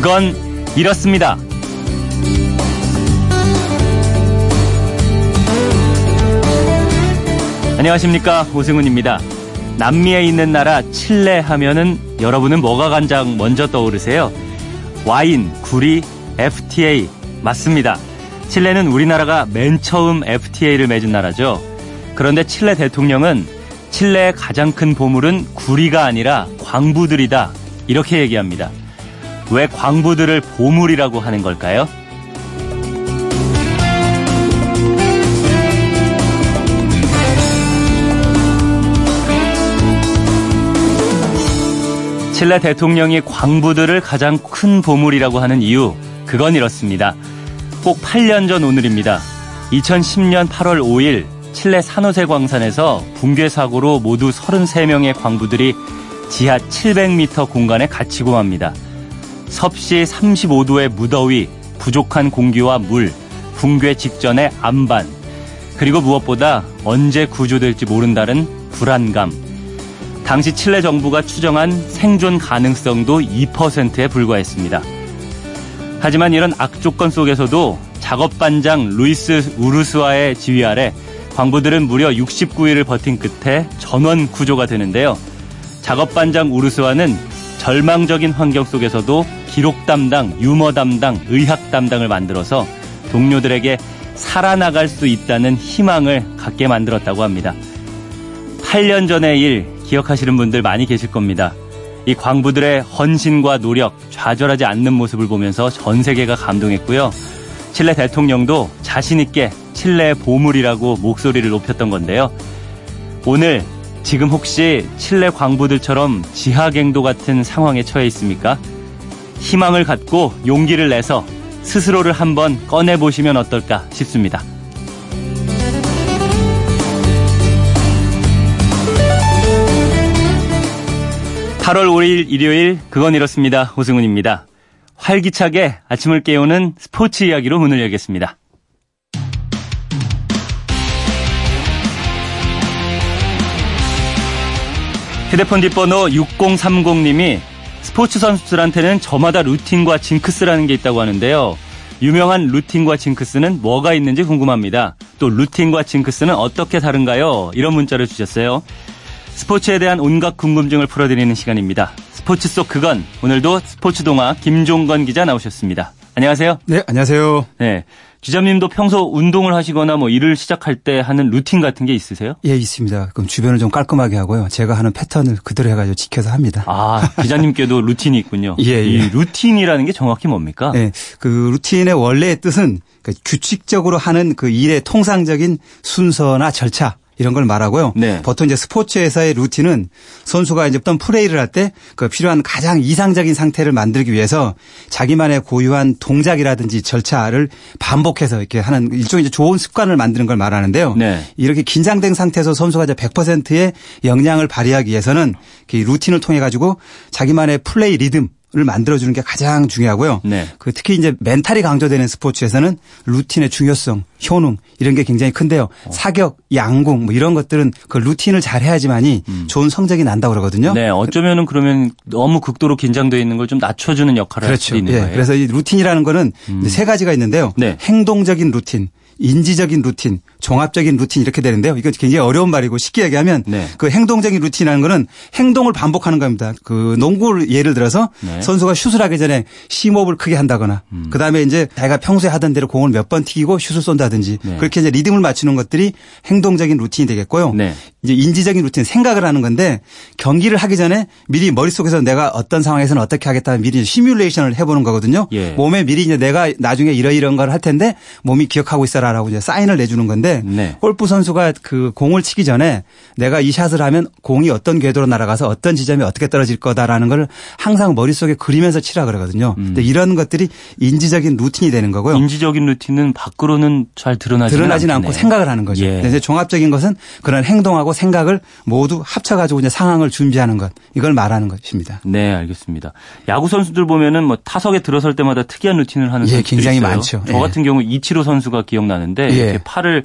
그건 이렇습니다. 안녕하십니까 오승훈입니다. 남미에 있는 나라 칠레 하면은 여러분은 뭐가 간장 먼저 떠오르세요? 와인, 구리, FTA 맞습니다. 칠레는 우리나라가 맨 처음 FTA를 맺은 나라죠. 그런데 칠레 대통령은 칠레의 가장 큰 보물은 구리가 아니라 광부들이다. 이렇게 얘기합니다. 왜 광부들을 보물이라고 하는 걸까요? 칠레 대통령이 광부들을 가장 큰 보물이라고 하는 이유, 그건 이렇습니다. 꼭 8년 전 오늘입니다. 2010년 8월 5일 칠레 산호세 광산에서 붕괴 사고로 모두 33명의 광부들이 지하 700m 공간에 갇히고 맙니다. 섭씨 35도의 무더위, 부족한 공기와 물, 붕괴 직전의 암반, 그리고 무엇보다 언제 구조될지 모른다는 불안감. 당시 칠레 정부가 추정한 생존 가능성도 2%에 불과했습니다. 하지만 이런 악조건 속에서도 작업반장 루이스 우르스와의 지휘 아래 광부들은 무려 69일을 버틴 끝에 전원 구조가 되는데요. 작업반장 우르스와는 절망적인 환경 속에서도 기록 담당, 유머 담당, 의학 담당을 만들어서 동료들에게 살아나갈 수 있다는 희망을 갖게 만들었다고 합니다. 8년 전의 일 기억하시는 분들 많이 계실 겁니다. 이 광부들의 헌신과 노력, 좌절하지 않는 모습을 보면서 전 세계가 감동했고요. 칠레 대통령도 자신있게 칠레의 보물이라고 목소리를 높였던 건데요. 오늘 지금 혹시 칠레 광부들처럼 지하갱도 같은 상황에 처해 있습니까? 희망을 갖고 용기를 내서 스스로를 한번 꺼내보시면 어떨까 싶습니다. 8월 5일 일요일 그건 이렇습니다. 오승훈입니다. 활기차게 아침을 깨우는 스포츠 이야기로 문을 열겠습니다. 휴대폰 뒷번호 6030님이 스포츠 선수들한테는 저마다 루틴과 징크스라는 게 있다고 하는데요. 유명한 루틴과 징크스는 뭐가 있는지 궁금합니다. 또 루틴과 징크스는 어떻게 다른가요? 이런 문자를 주셨어요. 스포츠에 대한 온갖 궁금증을 풀어드리는 시간입니다. 스포츠 속 그건 오늘도 스포츠 동화 김종건 기자 나오셨습니다. 안녕하세요. 네, 안녕하세요. 네. 기자님도 평소 운동을 하시거나 뭐 일을 시작할 때 하는 루틴 같은 게 있으세요? 예, 있습니다. 그럼 주변을 좀 깔끔하게 하고요. 제가 하는 패턴을 그대로 해가지고 지켜서 합니다. 아, 기자님께도 루틴이 있군요. 예, 예. 이 루틴이라는 게 정확히 뭡니까? 네, 그 루틴의 원래의 뜻은 그 규칙적으로 하는 그 일의 통상적인 순서나 절차 이런 걸 말하고요. 네. 보통 이제 스포츠에서의 루틴은 선수가 이제 어떤 플레이를 할 때 그 필요한 가장 이상적인 상태를 만들기 위해서 자기만의 고유한 동작이라든지 절차를 반복해서 이렇게 하는 일종의 이제 좋은 습관을 만드는 걸 말하는데요. 네. 이렇게 긴장된 상태에서 선수가 이제 100%의 역량을 발휘하기 위해서는 이 루틴을 통해 가지고 자기만의 플레이 리듬 을 만들어주는 게 가장 중요하고요. 네. 그 특히 이제 멘탈이 강조되는 스포츠에서는 루틴의 중요성, 효능 이런 게 굉장히 큰데요. 어. 사격, 양궁 뭐 이런 것들은 그 루틴을 잘 해야지만이 좋은 성적이 난다고 그러거든요. 음. 네, 어쩌면은 그러면 너무 극도로 긴장되어 있는 걸 좀 낮춰주는 역할을 할 그렇죠. 수 있는 예. 거예요. 음. 그래서 이 루틴이라는 거는 이제 세 가지가 있는데요. 네. 행동적인 루틴, 인지적인 루틴, 종합적인 루틴 이렇게 되는데요. 이거 굉장히 어려운 말이고 쉽게 얘기하면 네. 그 행동적인 루틴이라는 거는 행동을 반복하는 겁니다. 그 농구를 예를 들어서 네. 음. 선수가 슛을 하기 전에 심호흡을 크게 한다거나 그다음에 이제 자기가 평소에 하던 대로 공을 몇 번 튀기고 슛을 쏜다든지 네. 그렇게 이제 리듬을 맞추는 것들이 행동적인 루틴이 되겠고요. 네. 이제 인지적인 루틴 생각을 하는 건데 경기를 하기 전에 미리 머릿속에서 내가 어떤 상황에서는 어떻게 하겠다는 미리 시뮬레이션을 해 보는 거거든요. 예. 몸에 미리 이제 내가 나중에 이러이러한 걸 할 텐데 몸이 기억하고 있어라라고 이제 사인을 내 주는 건데 네. 골프 선수가 그 공을 치기 전에 내가 이 샷을 하면 공이 어떤 궤도로 날아가서 어떤 지점에 어떻게 떨어질 거다라는 걸 항상 머릿속에 그리면서 치라 그러거든요. 음. 근데 이런 것들이 인지적인 루틴이 되는 거고요. 인지적인 루틴은 밖으로는 잘 드러나지는 드러나지는 않고. 생각을 하는 거죠. 예. 이제 종합적인 것은 그런 행동하고 생각을 모두 합쳐 가지고 이제 상황을 준비하는 것 이걸 말하는 것입니다. 네, 알겠습니다. 야구 선수들 보면은 뭐 타석에 들어설 때마다 특이한 루틴을 하는 예, 선수들이 굉장히 있어요. 많죠. 저 예. 같은 경우 이치로 선수가 기억나는데 예. 이렇게 팔을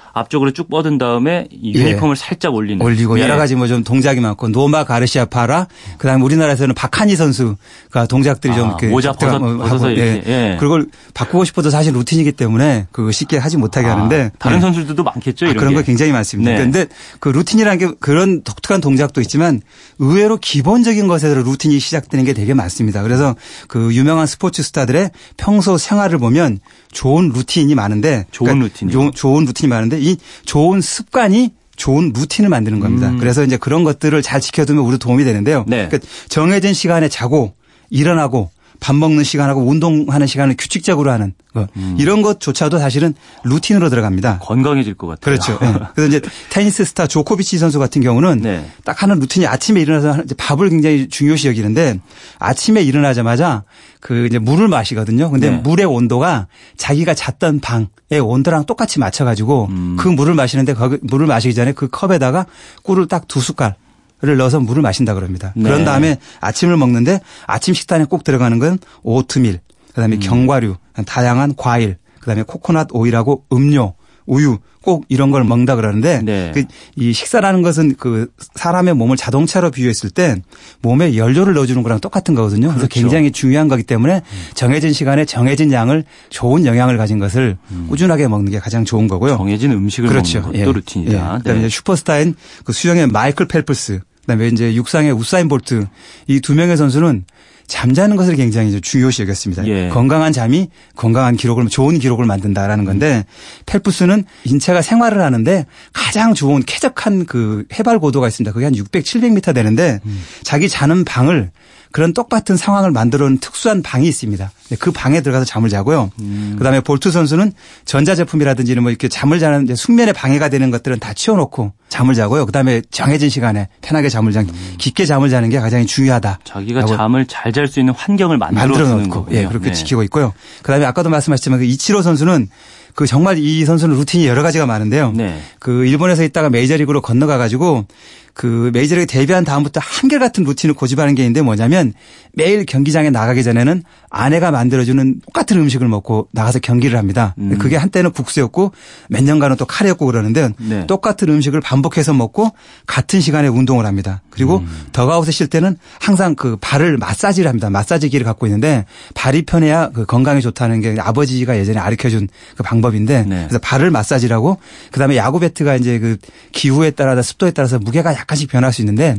앞쪽으로 쭉 뻗은 다음에 이 예. 유니폼을 살짝 올리는 올리고 예. 여러 가지 뭐 좀 동작이 많고 노마 가르시아 파라 그다음에 우리나라에서는 박하니 선수가 동작들이 좀 아, 이렇게 모자 벗어- 뭐 벗어서 하고, 이렇게, 예. 그걸 바꾸고 싶어도 사실 루틴이기 때문에 그 쉽게 하지 못하게 아, 하는데 다른 예. 선수들도 많겠죠. 아, 그런 게. 거 굉장히 많습니다. 네. 그런데 그 루틴이라는 게 그런 독특한 동작도 있지만 의외로 기본적인 것에서 루틴이 시작되는 게 되게 많습니다. 그래서 그 유명한 스포츠 스타들의 평소 생활을 보면 좋은 루틴이 많은데 좋은 루틴이요? 조- 좋은 루틴이 많은데 이 좋은 습관이 좋은 루틴을 만드는 겁니다. 음. 그래서 이제 그런 것들을 잘 지켜두면 우리 도움이 되는데요. 네. 그러니까 정해진 시간에 자고 일어나고 밥 먹는 시간하고 운동하는 시간을 규칙적으로 하는 거 음. 이런 것조차도 사실은 루틴으로 들어갑니다. 건강해질 것 같아요. 그렇죠. 예. 그래서 이제 테니스 스타 조코비치 선수 같은 경우는 네. 딱 하는 루틴이 아침에 일어나서 이제 밥을 굉장히 중요시 여기는데 아침에 일어나자마자 그 이제 물을 마시거든요. 근데 네. 물의 온도가 자기가 잤던 방의 온도랑 똑같이 맞춰가지고 음. 그 물을 마시는데 거기 물을 마시기 전에 그 컵에다가 꿀을 딱 두 숟갈 을 넣어서 물을 마신다 그럽니다. 네. 그런 다음에 아침을 먹는데 아침 식단에 꼭 들어가는 건 오트밀, 음. 그다음에 견과류, 다양한 과일, 그다음에 코코넛 오일하고 음료, 우유 꼭 이런 걸 먹는다 그러는데 네. 그 이 식사라는 것은 그 사람의 몸을 자동차로 비유했을 때 몸에 연료를 넣어주는 거랑 똑같은 거거든요. 그래서 그렇죠. 굉장히 중요한 거기 때문에 정해진 시간에 정해진 양을 좋은 영양을 가진 것을 꾸준하게 먹는 게 가장 좋은 거고요. 음. 정해진 음식을 그렇죠. 먹는 것도 예. 루틴이다. 예. 그다음에 네. 슈퍼스타인 그 수영의 마이클 펠프스, 그다음에 이제 육상의 우사인 볼트 이 두 명의 선수는 잠자는 것을 굉장히 중요시 여겼습니다. 예. 건강한 잠이 건강한 기록을 좋은 기록을 만든다라는 건데 펠프스는 인체가 생활을 하는데 가장 좋은 쾌적한 그 해발 고도가 있습니다. 그게 한 600, 700m 되는데 자기 자는 방을 그런 똑같은 상황을 만들어 놓은 특수한 방이 있습니다. 네, 그 방에 들어가서 잠을 자고요. 그다음에 볼트 선수는 전자제품이라든지 뭐 이렇게 잠을 자는 숙면에 방해가 되는 것들은 다 치워놓고 잠을 자고요. 그다음에 정해진 시간에 편하게 잠을 자는 깊게 잠을 자는 게 가장 중요하다. 자기가 잠을 잘 잘 수 있는 환경을 만들어 놓고. 예, 그렇게 네. 지키고 있고요. 그다음에 아까도 말씀하셨지만 그 이치로 선수는 그 정말 이 선수는 루틴이 여러 가지가 많은데요. 네. 그 일본에서 있다가 메이저리그로 건너가 가지고 그 메이저리그 데뷔한 다음부터 한결같은 루틴을 고집하는 게 있는데 뭐냐면 매일 경기장에 나가기 전에는 아내가 만들어주는 똑같은 음식을 먹고 나가서 경기를 합니다. 음. 그게 한때는 국수였고 몇 년간은 또 카레였고 그러는데 네. 똑같은 음식을 반복해서 먹고 같은 시간에 운동을 합니다. 그리고 음. 더가웃에 쉴 때는 항상 그 발을 마사지를 합니다. 마사지기를 갖고 있는데 발이 편해야 그 건강에 좋다는 게 아버지가 예전에 가르쳐준 그 방법인데 네. 그래서 발을 마사지라고 그다음에 야구 배트가 이제 그 기후에 따라 서 습도에 따라서 무게가 약간 씩 변할 수 있는데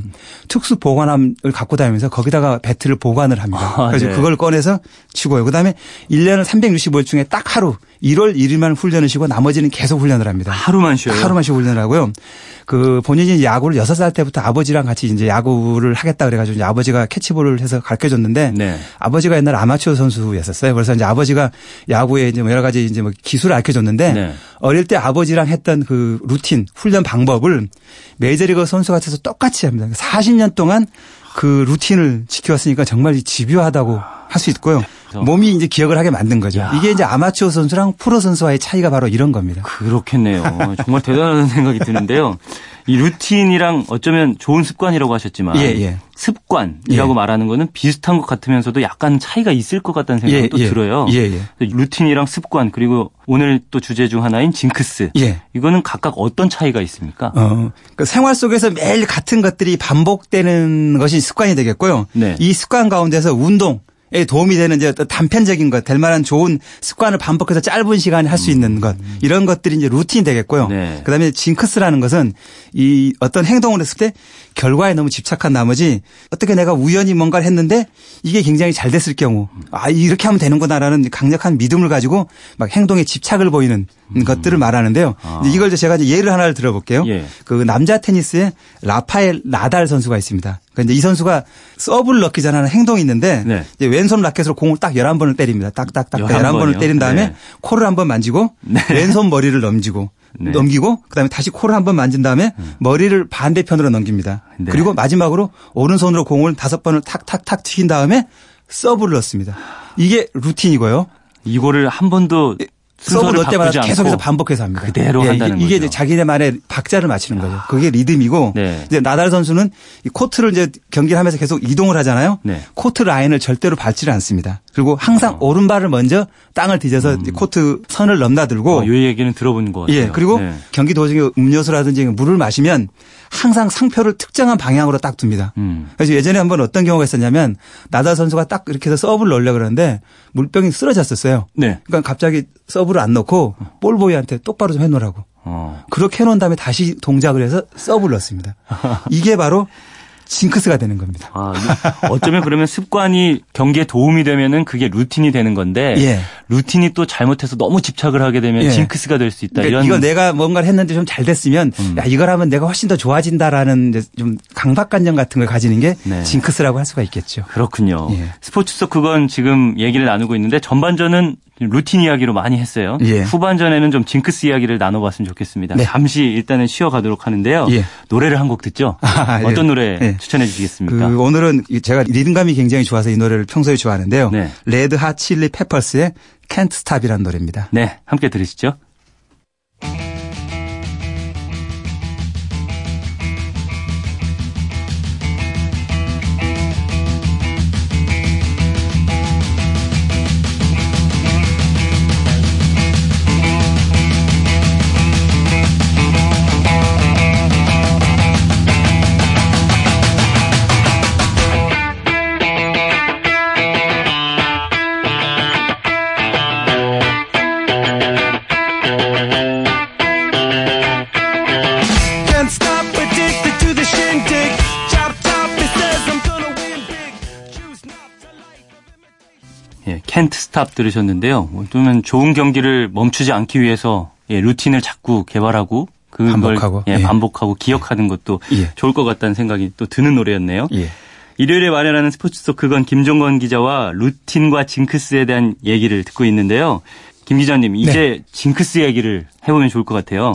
특수 보관함을 갖고 다니면서 거기다가 배트를 보관을 합니다. 아, 그래서 네. 그걸 꺼내서 치고요. 그다음에 1년을 365일 중에 딱 하루 1월 1일만 훈련을 쉬고 나머지는 계속 훈련을 합니다. 하루만 쉬어요. 하루만 쉬고 훈련을 하고요. 그 본인이 야구를 6살 때부터 아버지랑 같이 이제 야구를 하겠다 그래가지고 이제 아버지가 캐치볼을 해서 가르쳐 줬는데 네. 아버지가 옛날 아마추어 선수였었어요. 그래서 이제 아버지가 야구에 이제 뭐 여러 가지 이제 뭐 기술을 가르쳐 줬는데 네. 어릴 때 아버지랑 했던 그 루틴 훈련 방법을 메이저리그 선수 같아서 똑같이 합니다. 40년 동안 그 루틴을 지켜왔으니까 정말 집요하다고 할 수 있고요. 그래서- 몸이 이제 기억을 하게 만든 거죠. 야. 이게 이제 아마추어 선수랑 프로 선수와의 차이가 바로 이런 겁니다. 그렇겠네요. 정말 대단한 생각이 드는데요. 이 루틴이랑 어쩌면 좋은 습관이라고 하셨지만 예, 예. 습관이라고 예. 말하는 거는 비슷한 것 같으면서도 약간 차이가 있을 것 같다는 생각이 또 들어요. 예, 예. 루틴이랑 습관 그리고 오늘 또 주제 중 하나인 징크스. 예. 이거는 각각 어떤 차이가 있습니까? 어, 그 생활 속에서 매일 같은 것들이 반복되는 것이 습관이 되겠고요. 네. 이 습관 가운데서 운동, 에 도움이 되는 이제 단편적인 것, 될 만한 좋은 습관을 반복해서 짧은 시간에 할 수 있는 것, 이런 것들이 이제 루틴이 되겠고요. 네. 그 다음에 징크스라는 것은 이 어떤 행동을 했을 때 결과에 너무 집착한 나머지 어떻게 내가 우연히 뭔가를 했는데 이게 굉장히 잘 됐을 경우 아, 이렇게 하면 되는구나라는 강력한 믿음을 가지고 막 행동에 집착을 보이는 것들을 말하는데요. 아. 이걸 제가 이제 예를 하나를 들어볼게요. 예. 그 남자 테니스에 라파엘 나달 선수가 있습니다. 그런데 이 선수가 서브를 넣기 전에 하는 행동이 있는데 네. 이제 왼손 라켓으로 공을 딱 11번을 때립니다. 딱딱딱 11 11번을 번이요? 때린 다음에 네. 코를 한번 만지고 네. 왼손 머리를 넘기고 네. 넘기고 그다음에 다시 코를 한번 만진 다음에 머리를 반대편으로 넘깁니다. 네. 그리고 마지막으로 오른손으로 공을 다섯 번을 탁탁탁 튀긴 다음에 서브를 넣습니다. 이게 루틴이고요. 이거를 한 번도 서브 않고 계속해서 반복해서 합니다. 그대로 예, 한다는 이게, 이게 거죠. 이제 자기네만의 박자를 맞추는 거죠. 그게 리듬이고 네. 이제 나달 선수는 이 코트를 이제 경기를 하면서 계속 이동을 하잖아요. 네. 코트 라인을 절대로 밟지를 않습니다. 그리고 항상 오른발을 먼저 땅을 뒤져서 코트 선을 넘나들고 어, 이 얘기는 들어본 것 같아요. 예, 그리고 네. 경기 도중에 음료수라든지 물을 마시면 항상 상표를 특정한 방향으로 딱 둡니다. 음. 그래서 예전에 한번 어떤 경우가 있었냐면 나다 선수가 딱 이렇게 해서 서브를 넣으려고 그러는데 물병이 쓰러졌었어요. 네. 그러니까 갑자기 서브를 안 넣고 볼보이한테 똑바로 좀 해놓으라고. 어. 그렇게 해놓은 다음에 다시 동작을 해서 서브를 넣습니다. 이게 바로 징크스가 되는 겁니다. 아, 어쩌면 그러면 습관이 경기에 도움이 되면은 그게 루틴이 되는 건데 예. 루틴이 또 잘못해서 너무 집착을 하게 되면 예. 징크스가 될 수 있다. 그러니까 이런 이거 내가 뭔가를 했는데 좀 잘 됐으면 음. 야 이걸 하면 내가 훨씬 더 좋아진다라는 좀 강박관념 같은 걸 가지는 게 네. 징크스라고 할 수가 있겠죠. 그렇군요. 예. 스포츠 속 그건 지금 얘기를 나누고 있는데 전반전은 루틴 이야기로 많이 했어요. 예. 후반전에는 좀 징크스 이야기를 나눠봤으면 좋겠습니다. 네. 잠시 일단은 쉬어가도록 하는데요. 예. 노래를 한 곡 듣죠. 아, 예. 어떤 노래 예. 추천해 주시겠습니까? 그 오늘은 제가 리듬감이 굉장히 좋아서 이 노래를 평소에 좋아하는데요. 네. 레드 핫 칠리 페퍼스의 Can't Stop이라는 노래입니다. 네, 함께 들으시죠. Stop 들으셨는데요. 어쩌면 좋은 경기를 멈추지 않기 위해서 예, 루틴을 자꾸 개발하고 그걸 반복하고, 예, 예. 반복하고 기억하는 것도 예. 좋을 것 같다는 생각이 또 드는 노래였네요. 예. 일요일에 마련하는 스포츠 속 그건 김종건 기자와 루틴과 징크스에 대한 얘기를 듣고 있는데요. 김 기자님, 이제 징크스 얘기를 해보면 좋을 것 같아요.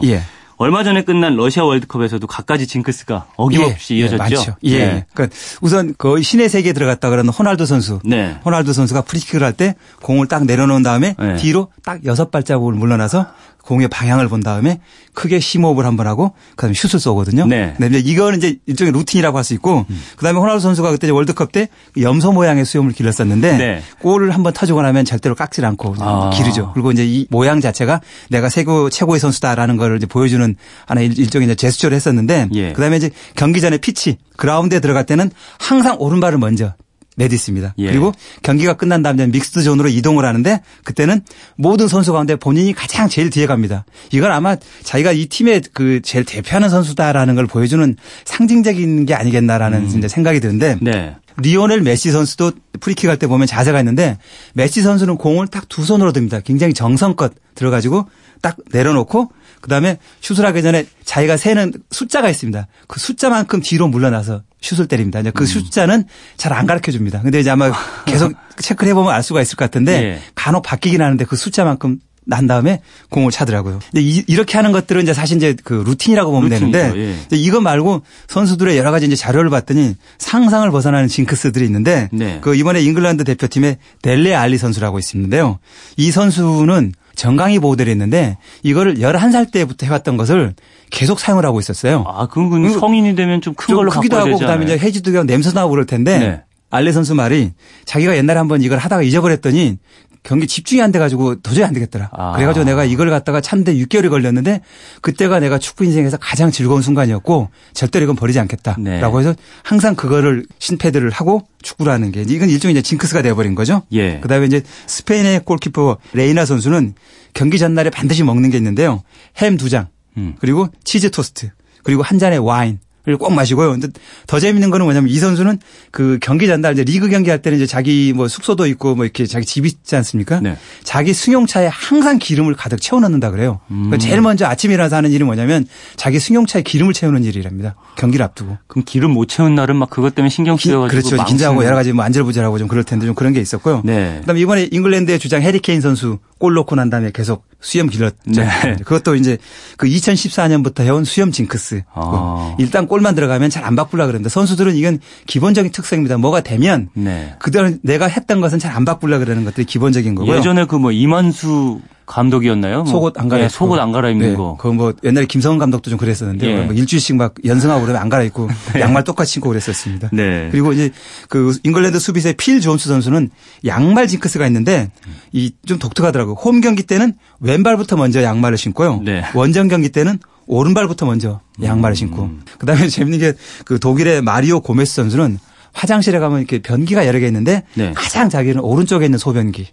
예. 얼마 전에 끝난 러시아 월드컵에서도 갖가지 징크스가 어김없이 예, 이어졌죠. 많죠. 예. 그러니까 우선 거의 신의 세계에 들어갔다 그러는 호날두 선수. 네. 호날두 선수가 프리킥을 할 때 공을 딱 내려놓은 다음에 네. 뒤로 딱 여섯 발자국을 물러나서 공의 방향을 본 다음에 크게 심호흡을 한번 하고 그다음에 슛을 쏘거든요. 네. 음. 근데 이거는 이제 일종의 루틴이라고 할 수 있고 그다음에 호날두 선수가 그때 월드컵 때 염소 모양의 수염을 길렀었는데 네. 골을 한번 터주고 나면 절대로 깎질 않고 아. 기르죠. 그리고 이제 이 모양 자체가 내가 세계 최고의 선수다라는 걸 이제 보여주는 하나의 일- 일종의 제스처를 했었는데 예. 그다음에 이제 경기 전에 피치 그라운드에 들어갈 때는 항상 오른발을 먼저 내딛습니다. 예. 그리고 경기가 끝난 다음에 믹스드 존으로 이동을 하는데 그때는 모든 선수 가운데 본인이 가장 제일 뒤에 갑니다. 이건 아마 자기가 이 팀의 그 제일 대표하는 선수다라는 걸 보여주는 상징적인 게 아니겠나라는 이제 생각이 드는데 네. 리오넬 메시 선수도 프리킥 할 때 보면 자세가 있는데 메시 선수는 공을 딱 두 손으로 듭니다. 굉장히 정성껏 들어가지고 딱 내려놓고 그다음에 슛을 하기 전에 자기가 세는 숫자가 있습니다. 그 숫자만큼 뒤로 물러나서 슛을 때립니다. 이제 그 숫자는 잘 안 가르쳐 줍니다. 근데 이제 아마 계속 체크를 해보면 알 수가 있을 것 같은데 예. 간혹 바뀌긴 하는데 그 숫자만큼 난 다음에 공을 차더라고요. 근데 이- 이렇게 하는 것들은 이제 사실 이제 그 루틴이라고 보면 루틴이죠. 되는데 예. 이거 말고 선수들의 여러 가지 이제 자료를 봤더니 상상을 벗어나는 징크스들이 있는데 네. 그 이번에 잉글랜드 대표팀의 델레 알리 선수라고 있는데요. 이 선수는 정강이 보호대를 했는데 이거를 11살 때부터 해왔던 것을 계속 사용을 하고 있었어요. 아, 그건 그리고 성인이 되면 좀큰좀 걸로 크기도 하고 그다음에? 이제 해지도 그냥 냄새 나고 그럴 텐데 네. 알레 선수 말이 자기가 옛날에 한번 이걸 하다가 잊어버렸더니 경기 집중이 안 돼가지고 도저히 안 되겠더라. 아. 그래가지고 내가 이걸 갖다가 참는데 6개월이 걸렸는데 그때가 내가 축구 인생에서 가장 즐거운 순간이었고 절대로 이건 버리지 않겠다라고 네. 해서 항상 그거를 신패드를 하고 축구를 하는 게 이건 일종의 이제 징크스가 되어버린 거죠. 예. 그다음에 이제 스페인의 골키퍼 레이나 선수는 경기 전날에 반드시 먹는 게 있는데요. 햄 두 장, 음. 그리고 치즈 토스트, 그리고 한 잔의 와인. 을 꼭 마시고요. 근데 더 재밌는 거는 뭐냐면 이 선수는 그 경기 전날 이제 리그 경기 할 때는 이제 자기 뭐 숙소도 있고 뭐 이렇게 자기 집이 있지 않습니까? 네. 자기 승용차에 항상 기름을 가득 채워 넣는다 그래요. 음. 그러니까 제일 먼저 아침에 일어나서 하는 일이 뭐냐면 자기 승용차에 기름을 채우는 일이랍니다. 경기를 앞두고. 그럼 기름 못 채운 날은 막 그것 때문에 신경 기- 쓰여 가지고 그렇죠. 긴장하고 여러 가지 뭐 안절부절하고 좀 그럴 텐데 좀 그런 게 있었고요. 네. 그다음에 이번에 잉글랜드의 주장 해리 케인 선수 골 넣고 난 다음에 계속 수염 길렀죠. 네. 그것도 이제 그 2014년부터 해온 수염 징크스. 아. 일단 골만 들어가면 잘 안 바꾸려 그러는데 선수들은 이건 기본적인 특성입니다. 뭐가 되면 네. 그대로 내가 했던 것은 잘 안 바꾸려 그러는 것들이 기본적인 거고요. 예전에 그 뭐 이만수 감독이었나요? 뭐, 속옷 안 네, 갈아입고 속옷 안 갈아입는 네, 거. 그거 뭐 옛날에 김성훈 감독도 좀 그랬었는데 예. 뭐 일주일씩 막 연승하고 그러면 안 갈아입고 양말 똑같이 신고 그랬었습니다. 네. 그리고 이제 그 잉글랜드 수비수의 필 존스 선수는 양말 징크스가 있는데 이 좀 독특하더라고요. 홈 경기 때는 왼발부터 먼저 양말을 신고요. 네. 원정 경기 때는 오른발부터 먼저 양말을 신고. 음. 그다음에 재밌는 게 그 독일의 마리오 고메스 선수는 화장실에 가면 이렇게 변기가 여러 개 있는데 네. 가장 자기는 오른쪽에 있는 소변기.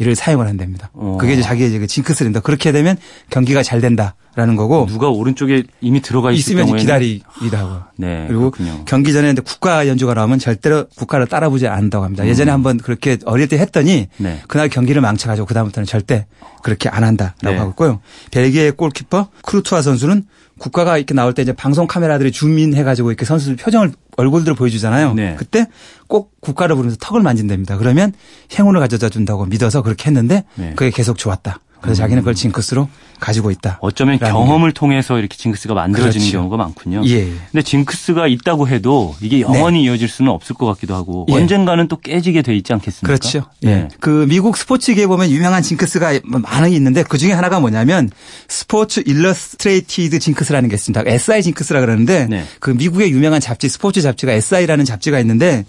이를 사용을 한답니다. 어. 그게 이제 자기의 그 징크스입니다. 그렇게 되면 경기가 잘 된다라는 거고 누가 오른쪽에 이미 들어가 있으면 경우에는 기다리기도 하고. 네, 그리고 그렇군요. 경기 전에 국가 연주가 나오면 절대로 국가를 따라보지 않는다고 합니다. 예전에 한번 그렇게 어릴 때 했더니 음. 네. 그날 경기를 망쳐가지고 그다음부터는 절대 그렇게 안 한다라고 네. 하고 있고요. 벨기에의 골키퍼 크루투아 선수는 국가가 이렇게 나올 때 이제 방송 카메라들이 줌인해가지고 이렇게 선수들 표정을 얼굴들을 보여주잖아요. 네. 그때 꼭 국가를 부르면서 턱을 만진답니다. 그러면 행운을 가져다 준다고 믿어서 그렇게 했는데 네. 그게 계속 좋았다. 그래서 자기는 그걸 징크스로 가지고 있다. 어쩌면 경험을 통해서 이렇게 징크스가 만들어지는 그렇죠. 경우가 많군요. 예. 근데 징크스가 있다고 해도 이게 영원히 이어질 수는 없을 것 같기도 하고 예. 언젠가는 또 깨지게 돼 있지 않겠습니까? 그렇죠. 네. 예. 그 미국 스포츠계에 보면 유명한 징크스가 많이 있는데 그 중에 하나가 뭐냐면 스포츠 일러스트레이티드 징크스라는 게 있습니다. SI 징크스라 그러는데 네. 그 미국의 유명한 잡지 스포츠 잡지가 SI라는 잡지가 있는데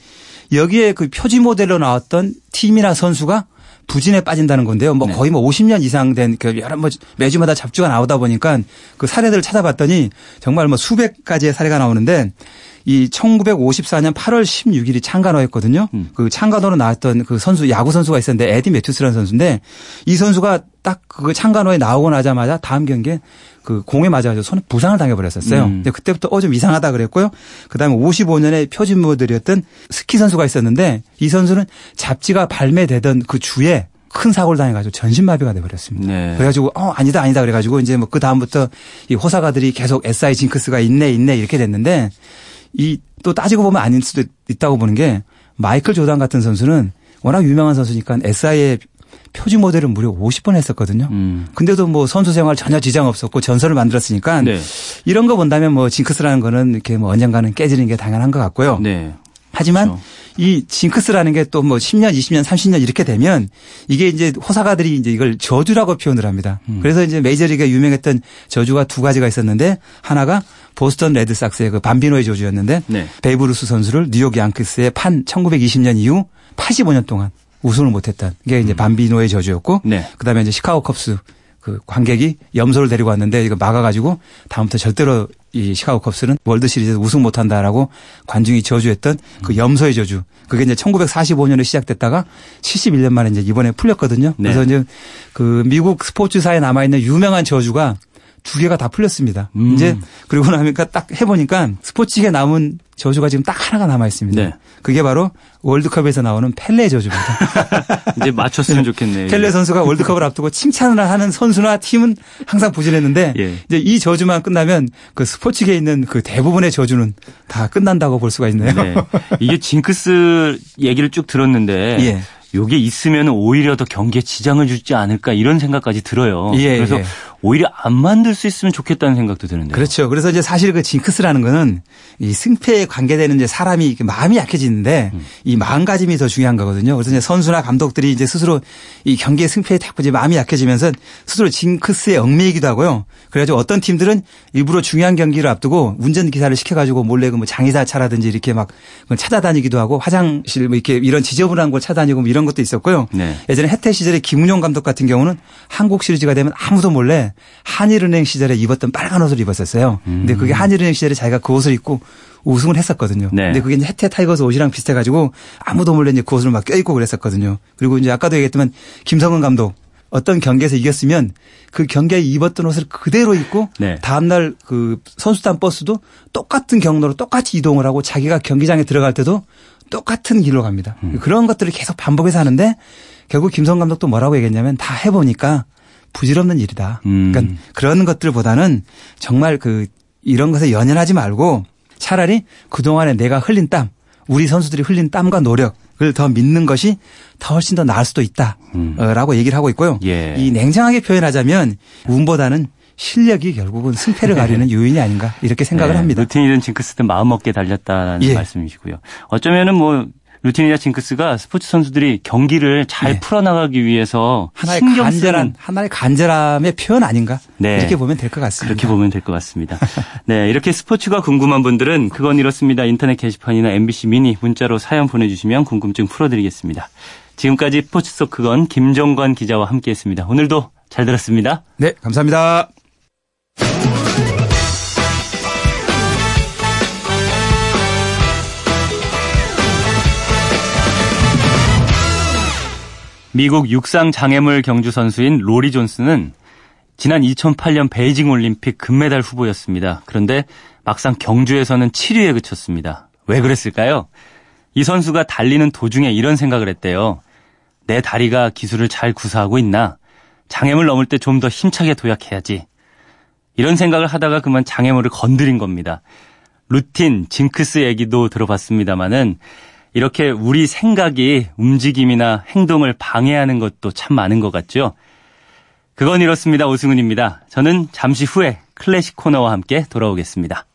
여기에 그 표지 모델로 나왔던 팀이나 선수가 부진에 빠진다는 건데요. 뭐 네. 거의 뭐 50년 이상 된 그 여러 뭐 매주마다 잡지가 나오다 보니까 그 사례들을 찾아봤더니 정말 뭐 수백 가지의 사례가 나오는데 이 1954년 8월 16일이 창간호였거든요. 음. 그 창간호로 나왔던 그 선수 야구 선수가 있었는데 에디 매튜스라는 선수인데 이 선수가 딱 그 창간호에 나오고 나자마자 다음 경기에 그 공에 맞아가지고 손에 부상을 당해버렸었어요. 음. 근데 그때부터 어 좀 이상하다 그랬고요. 그다음에 55년에 표진 모델이었던 스키 선수가 있었는데 이 선수는 잡지가 발매되던 그 주에 큰 사고를 당해가지고 전신마비가 돼버렸습니다. 네. 그래가지고 어 아니다 아니다 그래가지고 이제 뭐 그 다음부터 이 호사가들이 계속 SI 징크스가 있네 있네 이렇게 됐는데 이 또 따지고 보면 아닐 수도 있다고 보는 게 마이클 조단 같은 선수는 워낙 유명한 선수니까 SI의 표지 모델을 무려 50번 했었거든요. 음. 근데도 뭐 선수 생활 전혀 지장 없었고 전설을 만들었으니까 네. 이런 거 본다면 뭐 징크스라는 거는 이렇게 뭐 언젠가는 깨지는 게 당연한 것 같고요. 네. 하지만 그렇죠. 이 징크스라는 게 또 뭐 10년, 20년, 30년 이렇게 되면 이게 이제 호사가들이 이제 이걸 저주라고 표현을 합니다. 음. 그래서 이제 메이저리가 유명했던 저주가 두 가지가 있었는데 하나가 보스턴 레드삭스의 그 밤비노의 저주였는데 네. 베이브 루스 선수를 뉴욕 양키스에 판 1920년 이후 85년 동안 우승을 못했던 게 이제 밤비노의 저주였고 음. 네. 그다음에 이제 시카고 컵스 그 관객이 염소를 데리고 왔는데 이거 막아가지고 다음부터 절대로 이 시카고 컵스는 월드 시리즈에서 우승 못한다라고 관중이 저주했던 그 염소의 저주. 그게 이제 1945년에 시작됐다가 71년 만에 이제 이번에 풀렸거든요. 네. 그래서 이제 그 미국 스포츠사에 남아 있는 유명한 저주가 두 개가 다 풀렸습니다. 음. 이제 그리고 나니까 딱 해보니까 스포츠계 남은 저주가 지금 딱 하나가 남아 있습니다. 네. 그게 바로 월드컵에서 나오는 펠레 저주입니다. 이제 맞췄으면 좋겠네요. 펠레 선수가 월드컵을 앞두고 칭찬을 하는 선수나 팀은 항상 부진했는데 예. 이제 이 저주만 끝나면 그 스포츠계에 있는 그 대부분의 저주는 다 끝난다고 볼 수가 있네요. 네. 이게 징크스 얘기를 쭉 들었는데 예. 요게 있으면 오히려 더 경기에 지장을 주지 않을까 이런 생각까지 들어요. 예, 그래서 예. 오히려 안 만들 수 있으면 좋겠다는 생각도 드는데요. 그렇죠. 그래서 이제 사실 그 징크스라는 거는 이 승패에 관계되는 이제 사람이 마음이 약해지는데 음. 이 마음가짐이 더 중요한 거거든요. 그래서 이제 선수나 감독들이 이제 스스로 이 경기의 승패에 자꾸 이제 마음이 약해지면서 스스로 징크스에 얽매이기도 하고요. 그래가지고 어떤 팀들은 일부러 중요한 경기를 앞두고 운전 기사를 시켜가지고 몰래 그 뭐 장의사 차라든지 이렇게 막 찾아다니기도 하고 화장실 뭐 이렇게 이런 지저분한 곳 찾아다니고 뭐 이런 것도 있었고요. 네. 예전에 혜태 시절에 김은용 감독 같은 경우는 한국 시리즈가 되면 아무도 몰래 한일은행 시절에 입었던 빨간 옷을 입었었어요. 근데 그게 한일은행 시절에 자기가 그 옷을 입고 우승을 했었거든요. 네. 근데 그게 이제 해태 타이거스 옷이랑 비슷해가지고 아무도 몰래 이제 그 옷을 막 껴입고 그랬었거든요. 그리고 이제 아까도 얘기했지만 김성근 감독 어떤 경기에서 이겼으면 그 경기에 입었던 옷을 그대로 입고 네. 다음날 그 선수단 버스도 똑같은 경로로 똑같이 이동을 하고 자기가 경기장에 들어갈 때도 똑같은 길로 갑니다. 음. 그런 것들을 계속 반복해서 하는데 결국 김성 감독도 뭐라고 얘기했냐면 다 해보니까 부질없는 일이다. 음. 그러니까 그런 것들보다는 정말 그 이런 것에 연연하지 말고 차라리 그동안에 내가 흘린 땀, 우리 선수들이 흘린 땀과 노력을 더 믿는 것이 더 훨씬 더 나을 수도 있다라고 얘기를 하고 있고요. 음. 예. 이 냉정하게 표현하자면 운보다는 실력이 결국은 승패를 가리는 요인이 아닌가 이렇게 생각을 네, 합니다. 루틴이든 징크스든 마음 먹게 달렸다는 예. 말씀이시고요. 어쩌면은 뭐 루틴이나 징크스가 스포츠 선수들이 경기를 잘 네. 풀어나가기 위해서 하나의 간절한 하나의 간절함의 표현 아닌가? 네. 이렇게 보면 될 것 같습니다. 그렇게 보면 될 것 같습니다. 네, 이렇게 스포츠가 궁금한 분들은 그건 이렇습니다. 인터넷 게시판이나 MBC 미니 문자로 사연 보내주시면 궁금증 풀어드리겠습니다. 지금까지 스포츠 속 그건 김정관 기자와 함께했습니다. 오늘도 잘 들었습니다. 네, 감사합니다. 미국 육상 장애물 경주 선수인 롤로 존스는 지난 2008년 베이징 올림픽 금메달 후보였습니다. 그런데 막상 경주에서는 7위에 그쳤습니다. 왜 그랬을까요? 이 선수가 달리는 도중에 이런 생각을 했대요. 내 다리가 기술을 잘 구사하고 있나? 장애물 넘을 때 좀 더 힘차게 도약해야지. 이런 생각을 하다가 그만 장애물을 건드린 겁니다. 루틴, 징크스 얘기도 들어봤습니다마는 이렇게 우리 생각이 움직임이나 행동을 방해하는 것도 참 많은 것 같죠. 그건 이렇습니다. 오승훈입니다. 저는 잠시 후에 클래식 코너와 함께 돌아오겠습니다.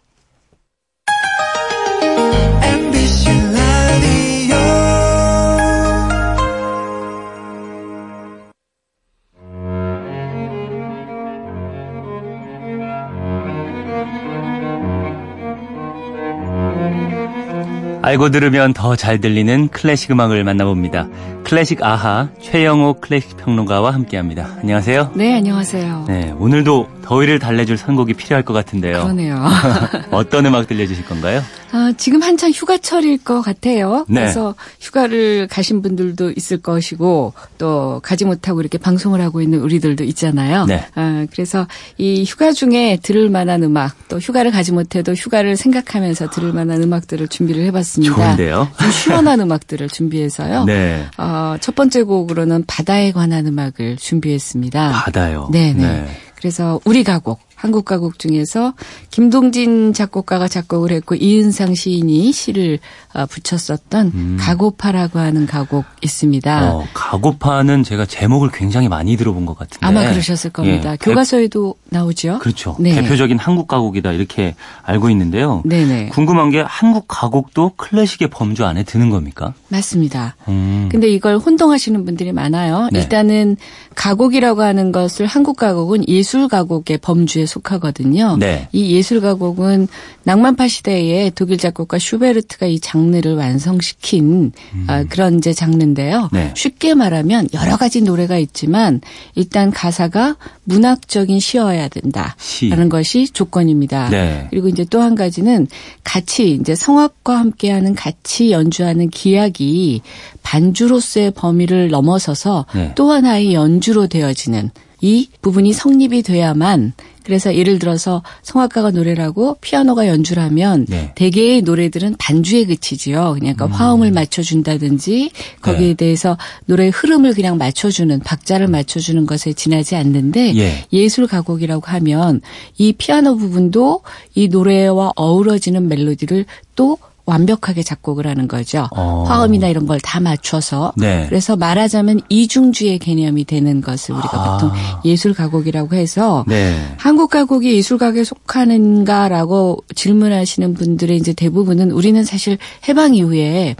알고 들으면 더 잘 들리는 클래식 음악을 만나봅니다. 클래식 아하 최영호 클래식 평론가와 함께합니다. 안녕하세요. 네, 안녕하세요. 네, 오늘도 더위를 달래줄 선곡이 필요할 것 같은데요. 그러네요. 어떤 음악 들려주실 건가요? 아, 지금 한창 휴가철일 것 같아요. 네. 그래서 휴가를 가신 분들도 있을 것이고 또 가지 못하고 이렇게 방송을 하고 있는 우리들도 있잖아요. 네. 아, 그래서 이 휴가 중에 들을 만한 음악 또 휴가를 가지 못해도 휴가를 생각하면서 들을 만한 음악들을 준비를 해봤습니다. 좋은데요? 좀 시원한 음악들을 준비해서요. 네. 어, 첫 번째 곡으로는 바다에 관한 음악을 준비했습니다. 바다요. 네네. 그래서 우리 가곡, 한국 가곡 중에서 김동진 작곡가가 작곡을 했고 이은상 시인이 시를 어, 붙였었던 가고파라고 하는 가곡 있습니다. 음. 어, 가고파는 제가 제목을 굉장히 많이 들어본 것 같은데. 아마 그러셨을 겁니다. 예, 교과서에도 나오죠. 그렇죠. 네. 대표적인 한국 가곡이다 이렇게 알고 있는데요. 네네. 궁금한 게 한국 가곡도 클래식의 범주 안에 드는 겁니까? 맞습니다. 음. 근데 이걸 혼동하시는 분들이 많아요. 네. 일단은 가곡이라고 하는 것을 한국 가곡은 예술 가곡의 범주에 속하거든요. 네. 이 예술 가곡은 낭만파 시대에 독일 작곡가 슈베르트가 이 장르를 완성시킨 아, 그런 이제 장르인데요. 네. 쉽게 말하면 여러 가지 노래가 있지만 일단 가사가 문학적인 시여야 된다라는 시. 것이 조건입니다. 네. 그리고 이제 또 한 가지는 같이 이제 성악과 함께하는 같이 연주하는 기악이 반주로서의 범위를 넘어서서 네. 또 하나의 연주로 되어지는 이 부분이 성립이 돼야만 그래서 예를 들어서 성악가가 노래를 하고 피아노가 연주를 하면 네. 대개의 노래들은 반주에 그치지요. 그러니까 화음을 맞춰준다든지 거기에 네. 대해서 노래의 흐름을 그냥 맞춰주는 박자를 맞춰주는 것에 지나지 않는데 예. 예술 가곡이라고 하면 이 피아노 부분도 이 노래와 어우러지는 멜로디를 또 완벽하게 작곡을 하는 거죠. 어. 화음이나 이런 걸 다 맞춰서. 네. 그래서 말하자면 이중주의 개념이 되는 것을 우리가 아. 보통 예술 가곡이라고 해서 네. 한국 가곡이 예술 가곡에 속하는가라고 질문하시는 분들의 이제 대부분은 우리는 사실 해방 이후에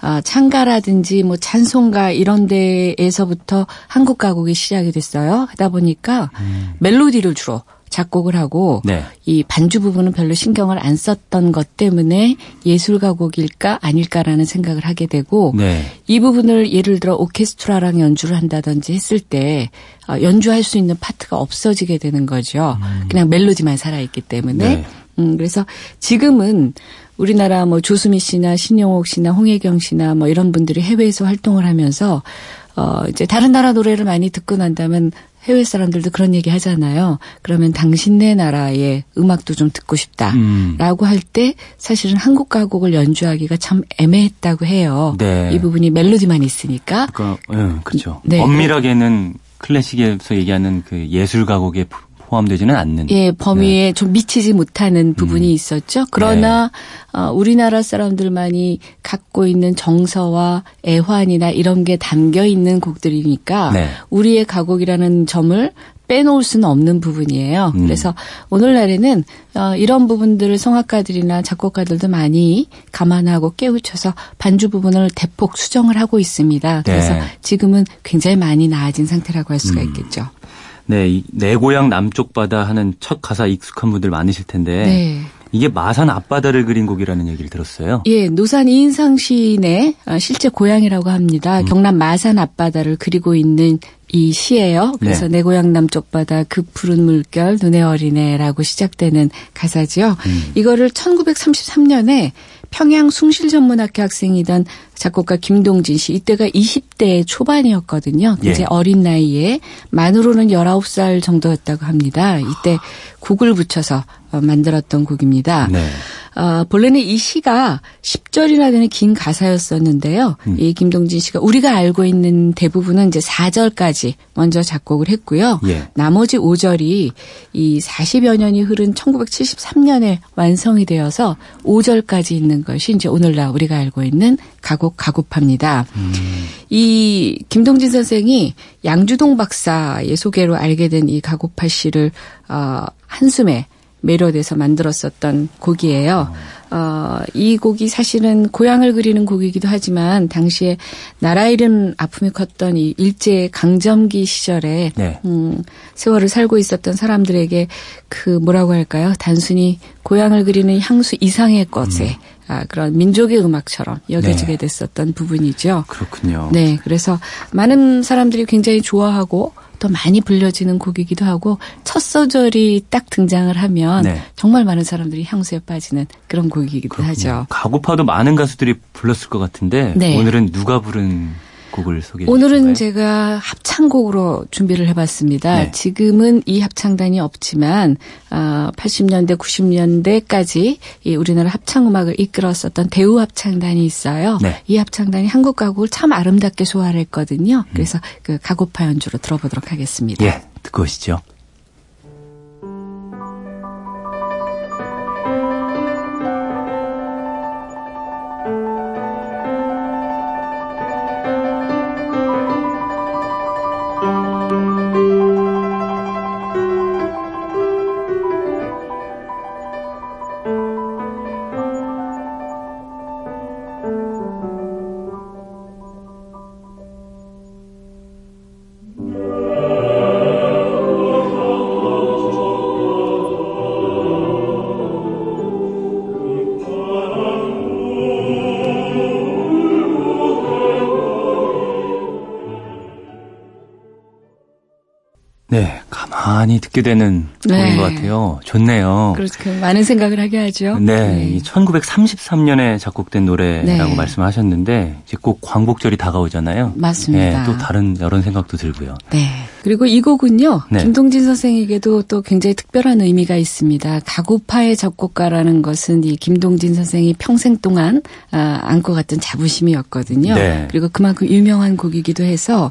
아, 창가라든지 뭐 찬송가 이런 데에서부터 한국 가곡이 시작이 됐어요. 하다 보니까 멜로디를 주로 작곡을 하고 네. 이 반주 부분은 별로 신경을 안 썼던 것 때문에 예술 가곡일까 아닐까라는 생각을 하게 되고 네. 이 부분을 예를 들어 오케스트라랑 연주를 한다든지 했을 때 어, 연주할 수 있는 파트가 없어지게 되는 거죠. 그냥 멜로디만 살아있기 때문에. 네. 음, 그래서 지금은 우리나라 뭐 조수미 씨나 신영옥 씨나 홍혜경 씨나 뭐 이런 분들이 해외에서 활동을 하면서 어, 이제 다른 나라 노래를 많이 듣고 난다면 해외 사람들도 그런 얘기 하잖아요. 그러면 당신네 나라의 음악도 좀 듣고 싶다. 음. 라고 할때 사실은 한국 가곡을 연주하기가 참 애매했다고 해요. 네. 이 부분이 멜로디만 있으니까. 그러니까, 예, 그렇죠. 네. 엄밀하게는 클래식에서 얘기하는 그 예술 가곡에 포함되지는 않는. 예, 범위에 좀 미치지 못하는 부분이 음. 있었죠. 그러나 네. 어, 우리나라 사람들만이 갖고 있는 정서와 애환이나 이런 게 담겨 있는 곡들이니까 네. 우리의 가곡이라는 점을 빼놓을 수는 없는 부분이에요. 음. 그래서 오늘날에는 어, 이런 부분들을 성악가들이나 작곡가들도 많이 감안하고 깨우쳐서 반주 부분을 대폭 수정을 하고 있습니다. 그래서 네. 지금은 굉장히 많이 나아진 상태라고 할 수가 음. 있겠죠. 네, 이내 고향 남쪽 바다 하는 첫 가사 익숙한 분들 많으실 텐데 네. 이게 마산 앞바다를 그린 곡이라는 얘기를 들었어요. 예, 노산 이인상 시인의 어, 실제 고향이라고 음. 합니다. 경남 마산 앞바다를 그리고 있는 이 시예요. 그래서 네. 내 고향 남쪽 바다 그 푸른 물결 눈의 어린애라고 시작되는 가사지요. 음. 이거를 1933년에 평양 숭실전문학교 학생이던 작곡가 김동진 씨 이때가 20대 초반이었거든요. 굉장히 예. 어린 나이에 만으로는 19살 정도였다고 합니다. 이때 곡을 붙여서 어, 만들었던 곡입니다. 네. 어, 본래는 이 시가 10절이나 되는 긴 가사였었는데요. 음. 이 김동진 씨가 우리가 알고 있는 대부분은 이제 4절까지 먼저 작곡을 했고요. 예. 나머지 5절이 이 40여 년이 흐른 1973년에 완성이 되어서 5절까지 있는 것이 이제 오늘날 우리가 알고 있는 가곡 가곡파입니다. 음. 이 김동진 선생이 양주동 박사의 소개로 알게 된 이 가곡파 씨를 어, 한숨에 매료돼서 만들었었던 곡이에요. 어, 이 곡이 사실은 고향을 그리는 곡이기도 하지만 당시에 나라 이름 아픔이 컸던 이 일제 강점기 시절에 네. 음, 세월을 살고 있었던 사람들에게 그 뭐라고 할까요? 단순히 고향을 그리는 향수 이상의 것에 아, 그런 민족의 음악처럼 여겨지게 네. 됐었던 부분이죠. 그렇군요. 네, 그래서 많은 사람들이 굉장히 좋아하고 더 많이 불려지는 곡이기도 하고 첫 소절이 딱 등장을 하면 네. 정말 많은 사람들이 향수에 빠지는 그런 곡이기도 하죠. 가고파도 많은 가수들이 불렀을 것 같은데 네. 오늘은 누가 부른 곡을 소개해 오늘은? 제가 합창곡으로 준비를 해봤습니다. 네. 지금은 이 합창단이 없지만 어, 80년대, 90년대까지 이 우리나라 합창음악을 이끌었었던 대우 합창단이 있어요. 네. 이 합창단이 한국 가곡을 참 아름답게 소화를 했거든요. 그래서 그 가고파 연주로 들어보도록 하겠습니다. 예, 듣고 오시죠. 듣게 되는 네. 곡인 것 같아요. 좋네요. 그렇죠. 그 많은 생각을 하게 하죠. 네, 이 1933년에 작곡된 노래라고 네. 말씀하셨는데 이제 꼭 광복절이 다가오잖아요. 맞습니다. 네, 또 다른 이런 생각도 들고요. 네. 그리고 이 곡은요. 네. 김동진 선생에게도 또 굉장히 특별한 의미가 있습니다. 가구파의 작곡가라는 것은 이 김동진 선생이 평생 동안 아, 안고 갔던 자부심이었거든요. 네. 그리고 그만큼 유명한 곡이기도 해서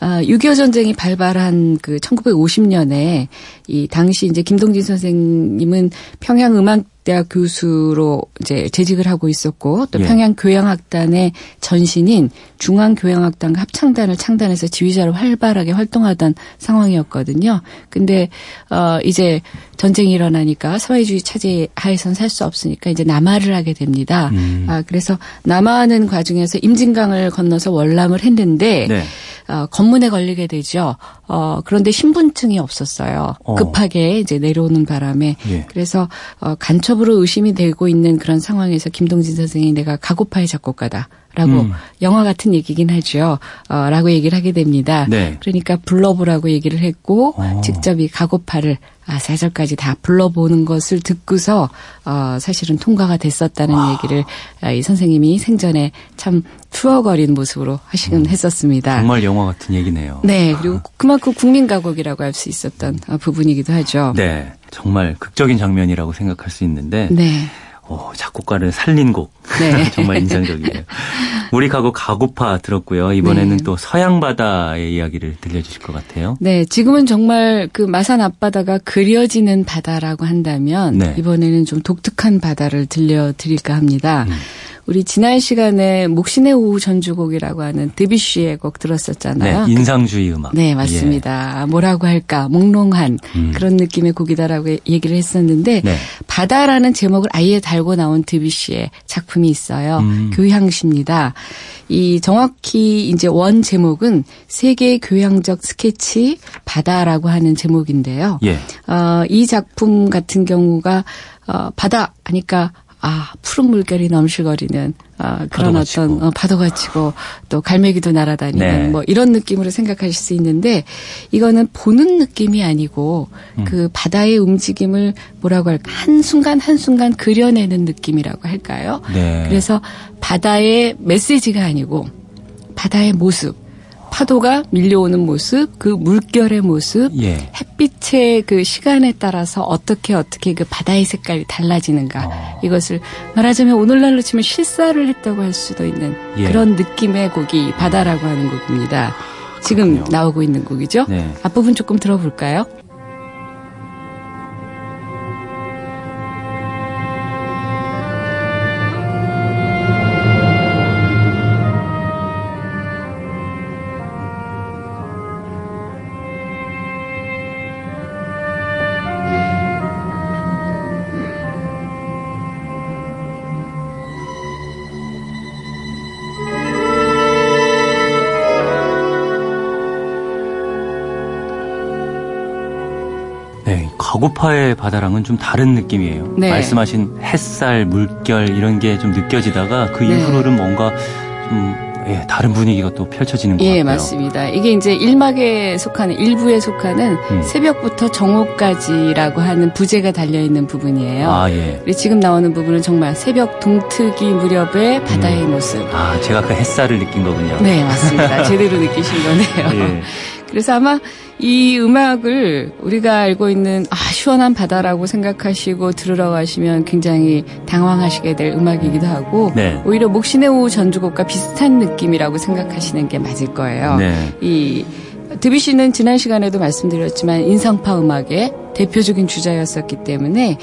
아, 6.25 전쟁이 발발한 그 1950년에 이 당시 이제 김동진 선생님은 평양 음악 대학 교수로 이제 재직을 하고 있었고 또 예. 평양 교향악단의 전신인 중앙교향악단과 합창단을 창단해서 지휘자로 활발하게 활동하던 상황이었거든요. 근데 어 이제 전쟁이 일어나니까 사회주의 차제 하에선 살 수 없으니까 이제 남하를 하게 됩니다. 음. 아 그래서 남하하는 과정에서 임진강을 건너서 월남을 했는데 네. 어, 검문에 걸리게 되죠. 어, 그런데 신분증이 없었어요. 어. 급하게 이제 내려오는 바람에. 예. 그래서 어, 간첩으로 의심이 되고 있는 그런 상황에서 김동진 선생이 내가 가고파의 작곡가다. 라고 음. 영화 같은 얘기긴 하죠. 어, 라고 얘기를 하게 됩니다. 네. 그러니까 불러보라고 얘기를 했고 어. 직접 이 가고파를 아, 사절까지 다 불러보는 것을 듣고서 어, 사실은 통과가 됐었다는 얘기를 아, 이 선생님이 생전에 참 추억어린 모습으로 했었습니다. 음. 정말 영화 같은 얘기네요. 네, 그리고 그만큼 국민 가곡이라고 할 수 있었던 어, 부분이기도 하죠. 네, 정말 극적인 장면이라고 생각할 수 있는데 네. 어, 작곡가를 살린 곡 네. 정말 인상적이에요. 우리 가곡 가고파 들었고요. 이번에는 네. 또 서양 바다의 이야기를 들려주실 것 같아요. 네, 지금은 정말 그 마산 앞바다가 그려지는 바다라고 한다면 네. 이번에는 좀 독특한 바다를 들려드릴까 합니다. 음. 우리 지난 시간에 목신의 오후 전주곡이라고 하는 드비쉬의 곡 들었었잖아요. 네, 인상주의 음악. 네, 맞습니다. 뭐라고 할까? 몽롱한 그런 느낌의 곡이다라고 얘기를 했었는데 네. 바다라는 제목을 아예 달고 나온 드비쉬의 작품이 있어요. 음. 교향시입니다. 이 정확히 이제 원 제목은 세계 교향적 스케치 바다라고 하는 제목인데요. 예. 어, 이 작품 같은 경우가 어, 바다 하니까 아 푸른 물결이 넘실거리는 어, 그런 어떤. 어, 파도가 치고 또 갈매기도 날아다니는 네. 뭐 이런 느낌으로 생각하실 수 있는데 이거는 보는 느낌이 아니고 음. 그 바다의 움직임을 뭐라고 할까 한 순간 한 순간 그려내는 느낌이라고 할까요? 네. 그래서 바다의 메시지가 아니고 바다의 모습 파도가 밀려오는 모습, 그 물결의 모습, 예. 햇빛의 그 시간에 따라서 어떻게 어떻게 그 바다의 색깔이 달라지는가 어. 이것을 말하자면 오늘날로 치면 실사를 했다고 할 수도 있는 예. 그런 느낌의 곡이 바다라고 하는 곡입니다. 지금 그렇군요. 나오고 있는 곡이죠. 네. 앞부분 조금 들어볼까요? 네, 가고파의 바다랑은 좀 다른 느낌이에요. 네. 말씀하신 햇살, 물결 이런 게 좀 느껴지다가 그 네. 이후로는 뭔가 좀 예, 다른 분위기가 또 펼쳐지는 것 예, 같고요. 맞습니다. 이게 이제 일막에 속하는 일부에 속하는 음. 새벽부터 정오까지라고 하는 부제가 달려 있는 부분이에요. 아 예. 지금 나오는 부분은 정말 새벽 동트기 무렵의 바다의 모습. 아 제가 그 햇살을 느낀 거군요. 네, 맞습니다. 제대로 느끼신 거네요. 예. 그래서 아마 이 음악을 우리가 알고 있는 아, 시원한 바다라고 생각하시고 들으러 가시면 굉장히 당황하시게 될 음악이기도 하고 네. 오히려 목신의 오후 전주곡과 비슷한 느낌이라고 생각하시는 게 맞을 거예요. 네. 이 드비시는 지난 시간에도 말씀드렸지만 인상파 음악의 대표적인 주자였었기 때문에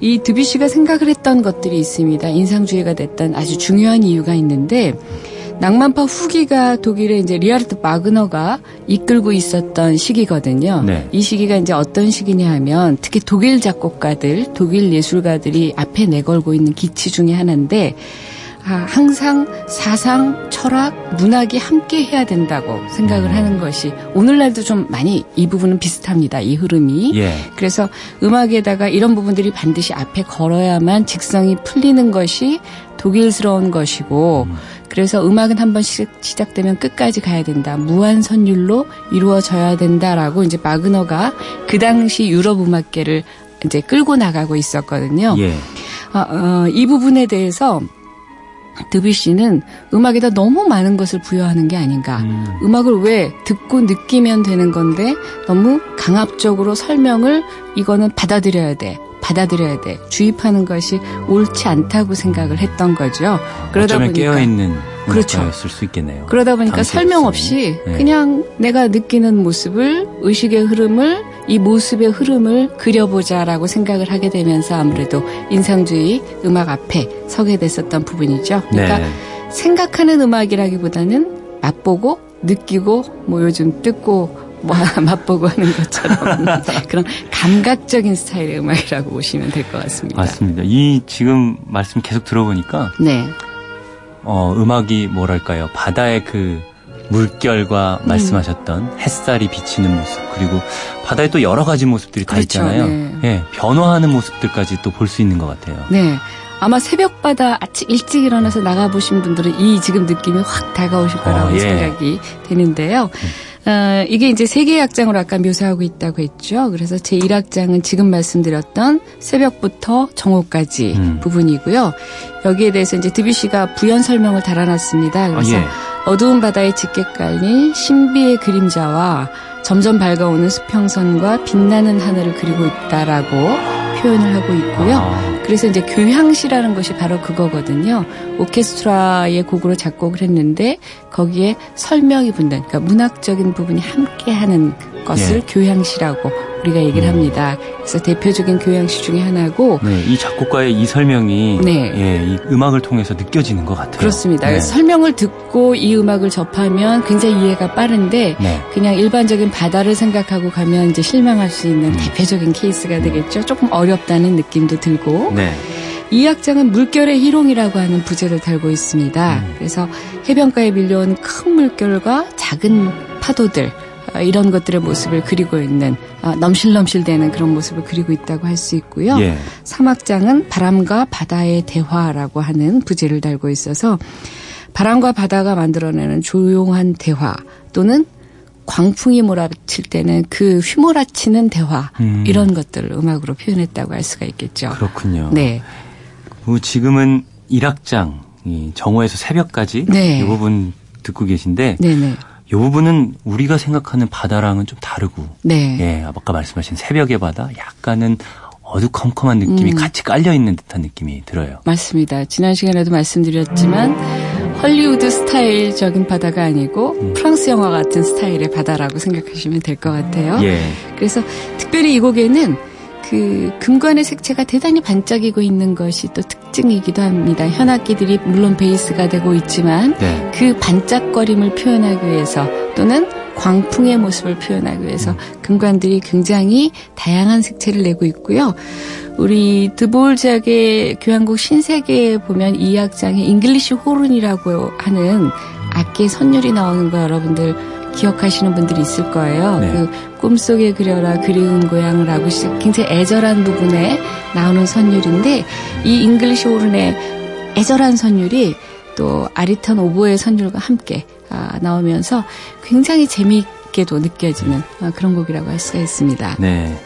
이 드비시가 생각을 했던 것들이 있습니다. 인상주의가 됐던 아주 중요한 이유가 있는데 낭만파 후기가 독일의 이제 리하르트 바그너가 이끌고 있었던 시기거든요. 네. 이 시기가 이제 어떤 시기냐 하면 특히 독일 작곡가들, 독일 예술가들이 앞에 내걸고 있는 기치 중에 하나인데 아, 항상 사상, 철학, 문학이 함께 해야 된다고 생각을 음. 하는 것이 오늘날도 좀 많이 이 부분은 비슷합니다. 이 흐름이. 예. 그래서 음악에다가 이런 부분들이 반드시 앞에 걸어야만 직성이 풀리는 것이 독일스러운 것이고 그래서 음악은 한번 시- 시작되면 끝까지 가야 된다. 무한 선율로 이루어져야 된다라고 이제 마그너가 그 당시 유럽 음악계를 이제 끌고 나가고 있었거든요. 예. 어, 어, 이 부분에 대해서 드비시는 음악에다 너무 많은 것을 부여하는 게 아닌가. 음. 악을왜 듣고 느끼면 되는 건데 너무 강압적으로 설명을 이거는 받아들여야 돼. 받아들여야 돼. 주입하는 것이 옳지 않다고 생각을 했던 거죠. 그러다 보니까 깨어있는 그렇죠. 음악가였을 수 있겠네요. 그러다 보니까 설명. 없이 네. 그냥 내가 느끼는 모습을 의식의 흐름을 이 모습의 흐름을 그려보자라고 생각을 하게 되면서 아무래도 인상주의 음악 앞에 서게 됐었던 부분이죠. 그러니까 네. 생각하는 음악이라기보다는 맛보고 느끼고 뭐 요즘 뜯고 뭐 맛보고 하는 것처럼 그런 감각적인 스타일의 음악이라고 보시면 될 것 같습니다. 맞습니다. 이 지금 말씀 계속 들어보니까 네. 어, 음악이 뭐랄까요. 바다의 그 물결과 음. 말씀하셨던 햇살이 비치는 모습 그리고 바다에 또 여러 가지 모습들이 다 그렇죠. 있잖아요. 네. 예, 변화하는 모습들까지 또 볼 수 있는 것 같아요. 네. 아마 새벽바다 아침 일찍 일어나서 나가보신 분들은 이 지금 느낌이 확 다가오실 거라고 어, 예. 생각이 되는데요. 어, 이게 이제 세 개의 악장으로 아까 묘사하고 있다고 했죠. 그래서 제 1악장은 지금 말씀드렸던 새벽부터 정오까지 음. 부분이고요. 여기에 대해서 이제 드뷔시가 부연 설명을 달아놨습니다. 그래서 아, 예. 어두운 바다에 짙게 깔린 신비의 그림자와 점점 밝아오는 수평선과 빛나는 하늘을 그리고 있다라고 표현을 하고 있고요. 아, 그래서 이제 교향시라는 것이 바로 그거거든요. 오케스트라의 곡으로 작곡을 했는데 거기에 설명이 붙는 그러니까 문학적인 부분이 함께하는 것을 예. 교향시라고 우리가 얘기를 합니다. 그래서 대표적인 교양시 중에 하나고 네, 이 작곡가의 이 설명이 네. 예, 이 음악을 통해서 느껴지는 것 같아요. 그렇습니다. 네. 설명을 듣고 이 음악을 접하면 굉장히 이해가 빠른데 네. 그냥 일반적인 바다를 생각하고 가면 이제 실망할 수 있는 음. 대표적인 케이스가 되겠죠. 조금 어렵다는 느낌도 들고 네. 이 악장은 물결의 희롱이라고 하는 부제를 달고 있습니다. 음. 그래서 해변가에 밀려온 큰 물결과 작은 파도들 어, 이런 것들의 모습을 그리고 있는 어, 넘실넘실대는 그런 모습을 그리고 있다고 할 수 있고요. 예. 사막장은 바람과 바다의 대화라고 하는 부제를 달고 있어서 바람과 바다가 만들어내는 조용한 대화 또는 광풍이 몰아칠 때는 그 휘몰아치는 대화 음. 이런 것들을 음악으로 표현했다고 할 수가 있겠죠. 그렇군요. 네. 그 지금은 1악장 이 정오에서 새벽까지 네. 이 부분 듣고 계신데 네네. 이 부분은 우리가 생각하는 바다랑은 좀 다르고 네. 예, 아까 말씀하신 새벽의 바다 약간은 어두컴컴한 느낌이 음. 같이 깔려 있는 듯한 느낌이 들어요. 맞습니다. 지난 시간에도 말씀드렸지만 헐리우드 스타일적인 바다가 아니고 음. 프랑스 영화 같은 스타일의 바다라고 생각하시면 될 것 같아요. 예. 그래서 특별히 이 곡에는 그 금관의 색채가 대단히 반짝이고 있는 것이 또 특징이기도 합니다. 현악기들이 물론 베이스가 되고 있지만 네. 그 반짝거림을 표현하기 위해서 또는 광풍의 모습을 표현하기 위해서 금관들이 굉장히 다양한 색채를 내고 있고요. 우리 드보르작의 교향곡 신세계에 보면 이 악장에 잉글리시 호른이라고 하는 악기 선율이 나오는 거 여러분들 기억하시는 분들이 있을 거예요. 네. 그 꿈속에 그려라 그리운 고향을 시작 굉장히 애절한 부분에 나오는 선율인데 이 잉글리시 호른의 애절한 선율이 또 아리턴 오보의 선율과 함께 아, 나오면서 굉장히 재미있게도 느껴지는 아, 그런 곡이라고 할 수가 있습니다. 네.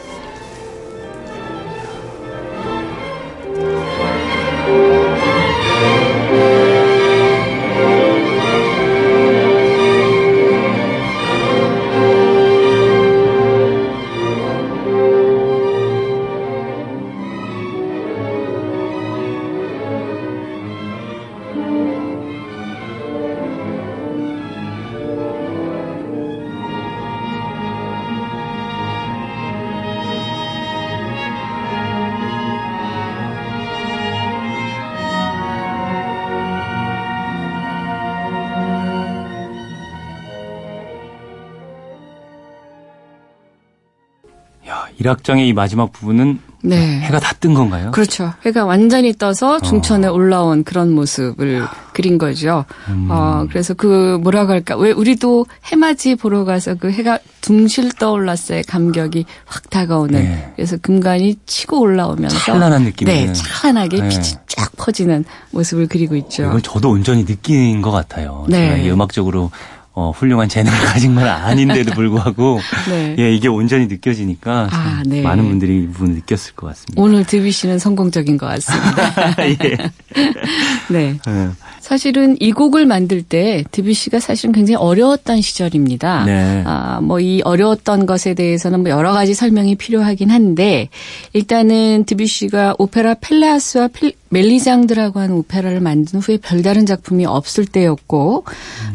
야, 1악장의 이 마지막 부분은 네. 해가 다 뜬 건가요? 그렇죠. 해가 완전히 떠서 중천에 올라온 그런 모습을 그린 거죠. 음. 어, 그래서 그 뭐라고 할까. 왜 우리도 해맞이 보러 가서 그 해가 둥실 떠올랐어요. 감격이 확 다가오는. 네. 그래서 금관이 치고 올라오면서. 찬란한 느낌이 네. 찬란하게 네. 빛이 쫙 퍼지는 모습을 그리고 있죠. 이걸 저도 온전히 느낀 것 같아요. 네. 제가 음악적으로 어, 훌륭한 재능을 가진 건 아닌데도 불구하고 네. 예, 이게 온전히 느껴지니까 참 아, 네. 많은 분들이 이 부분 느꼈을 것 같습니다. 오늘 드비 씨는 성공적인 것 같습니다. 예. 네. 예. 사실은 이 곡을 만들 때 드뷔 씨가 사실은 굉장히 어려웠던 시절입니다. 네. 아, 뭐 이 어려웠던 것에 대해서는 뭐 여러 가지 설명이 필요하긴 한데 일단은 드뷔 씨가 오페라 펠레아스와 필- 멜리장드라고 하는 오페라를 만든 후에 별다른 작품이 없을 때였고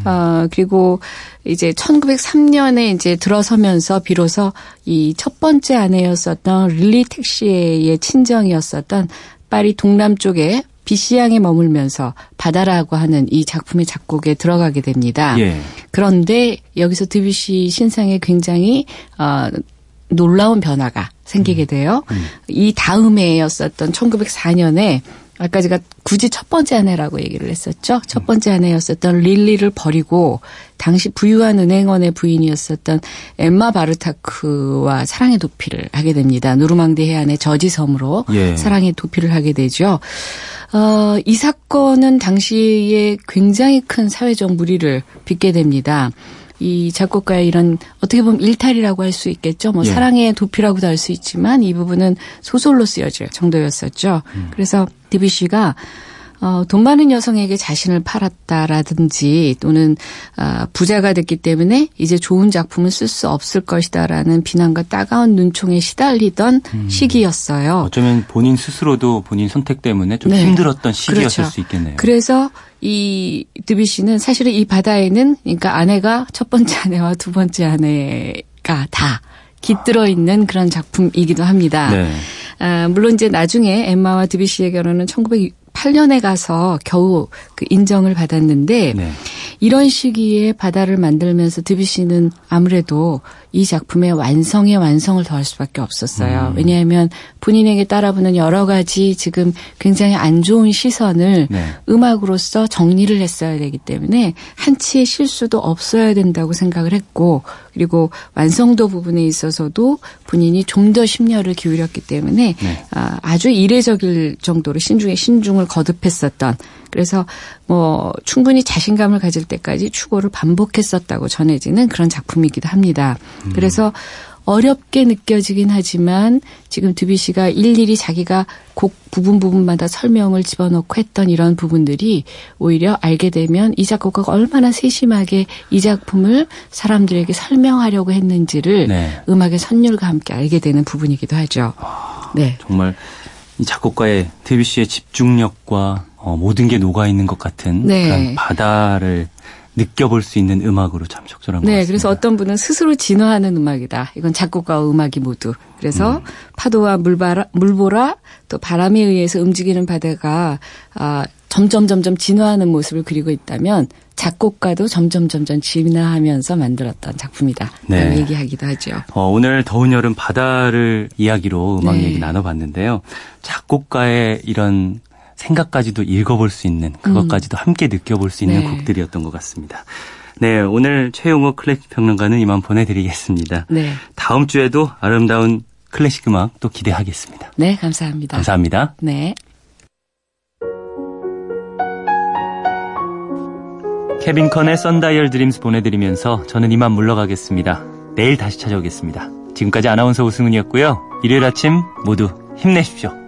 어, 그리고 이제 1903년에 이제 들어서면서 비로소 이 첫 번째 아내였었던 릴리 택시의 친정이었었던 파리 동남쪽에 비시양에 머물면서 바다라고 하는 이 작품의 작곡에 들어가게 됩니다. 예. 그런데 여기서 드뷔시 신상에 굉장히 어, 놀라운 변화가 생기게 돼요. 이 다음해였었던 1904년에 아까 제가 굳이 첫 번째 아내라고 얘기를 했었죠. 첫 번째 아내였었던 릴리를 버리고 당시 부유한 은행원의 부인이었었던 엠마 바르타크와 사랑의 도피를 하게 됩니다. 누르망디 해안의 저지섬으로 예. 사랑의 도피를 하게 되죠. 어, 이 사건은 당시에 굉장히 큰 사회적 무리를 빚게 됩니다. 이 작곡가의 이런 어떻게 보면 일탈이라고 할 수 있겠죠. 뭐 예. 사랑의 도피라고도 할 수 있지만 이 부분은 소설로 쓰여질 정도였었죠. 그래서 디비시가 어, 돈 많은 여성에게 자신을 팔았다라든지 또는 아, 부자가 됐기 때문에 이제 좋은 작품을 쓸수 없을 것이다라는 비난과 따가운 눈총에 시달리던 시기였어요. 어쩌면 본인 스스로도 본인 선택 때문에 좀 네. 힘들었던 시기였을 그렇죠. 수 있겠네요. 그래서 이 드비 씨는 사실은 이 바다에는 그러니까 아내가 첫 번째 아내와 두 번째 아내가 다 깃들어 있는 그런 작품이기도 합니다. 네. 아, 물론 이제 나중에 엠마와 드비시의 결혼은 1908년에 가서 겨우 그 인정을 받았는데 네. 이런 시기에 바다를 만들면서 드비시는 아무래도 이 작품의 완성에 완성을 더할 수밖에 없었어요. 음. 왜냐하면 본인에게 따라붙는 여러 가지 지금 굉장히 안 좋은 시선을 네. 음악으로서 정리를 했어야 되기 때문에 한치의 실수도 없어야 된다고 생각을 했고 그리고 완성도 부분에 있어서도 본인이 좀 더 심려를 기울였기 때문에 네. 아, 아주 이례적일 정도로 신중에 신중을 거듭했었던 그래서 뭐 충분히 자신감을 가질 때까지 추고를 반복했었다고 전해지는 그런 작품이기도 합니다. 그래서 어렵게 느껴지긴 하지만 지금 드비시가 일일이 자기가 곡 부분 부분마다 설명을 집어넣고 했던 이런 부분들이 오히려 알게 되면 이 작곡가가 얼마나 세심하게 이 작품을 사람들에게 설명하려고 했는지를 네. 음악의 선율과 함께 알게 되는 부분이기도 하죠. 네. 정말 이 작곡가의 드뷔시의 집중력과 어, 모든 게 녹아 있는 것 같은 네. 그런 바다를 느껴볼 수 있는 음악으로 참 적절한 것 네, 같습니다. 그래서 어떤 분은 스스로 진화하는 음악이다. 이건 작곡가와 음악이 모두. 그래서 파도와 물바라, 물보라 또 바람에 의해서 움직이는 바다가 아, 점점 점점 진화하는 모습을 그리고 있다면 작곡가도 점점 점점 진화하면서 만들었던 작품이다. 네. 얘기하기도 하죠. 어, 오늘 더운 여름 바다를 이야기로 음악 네. 얘기 나눠봤는데요. 작곡가의 이런 생각까지도 읽어볼 수 있는 그것까지도 함께 느껴볼 수 있는 네. 곡들이었던 것 같습니다. 네, 오늘 최용호 클래식 평론가는 이만 보내드리겠습니다. 네. 다음 주에도 아름다운 클래식 음악 또 기대하겠습니다. 네, 감사합니다. 감사합니다. 네. 케빈 컨의 썬다이얼 드림스 보내드리면서 저는 이만 물러가겠습니다. 내일 다시 찾아오겠습니다. 지금까지 아나운서 오승훈이었고요. 일요일 아침 모두 힘내십시오.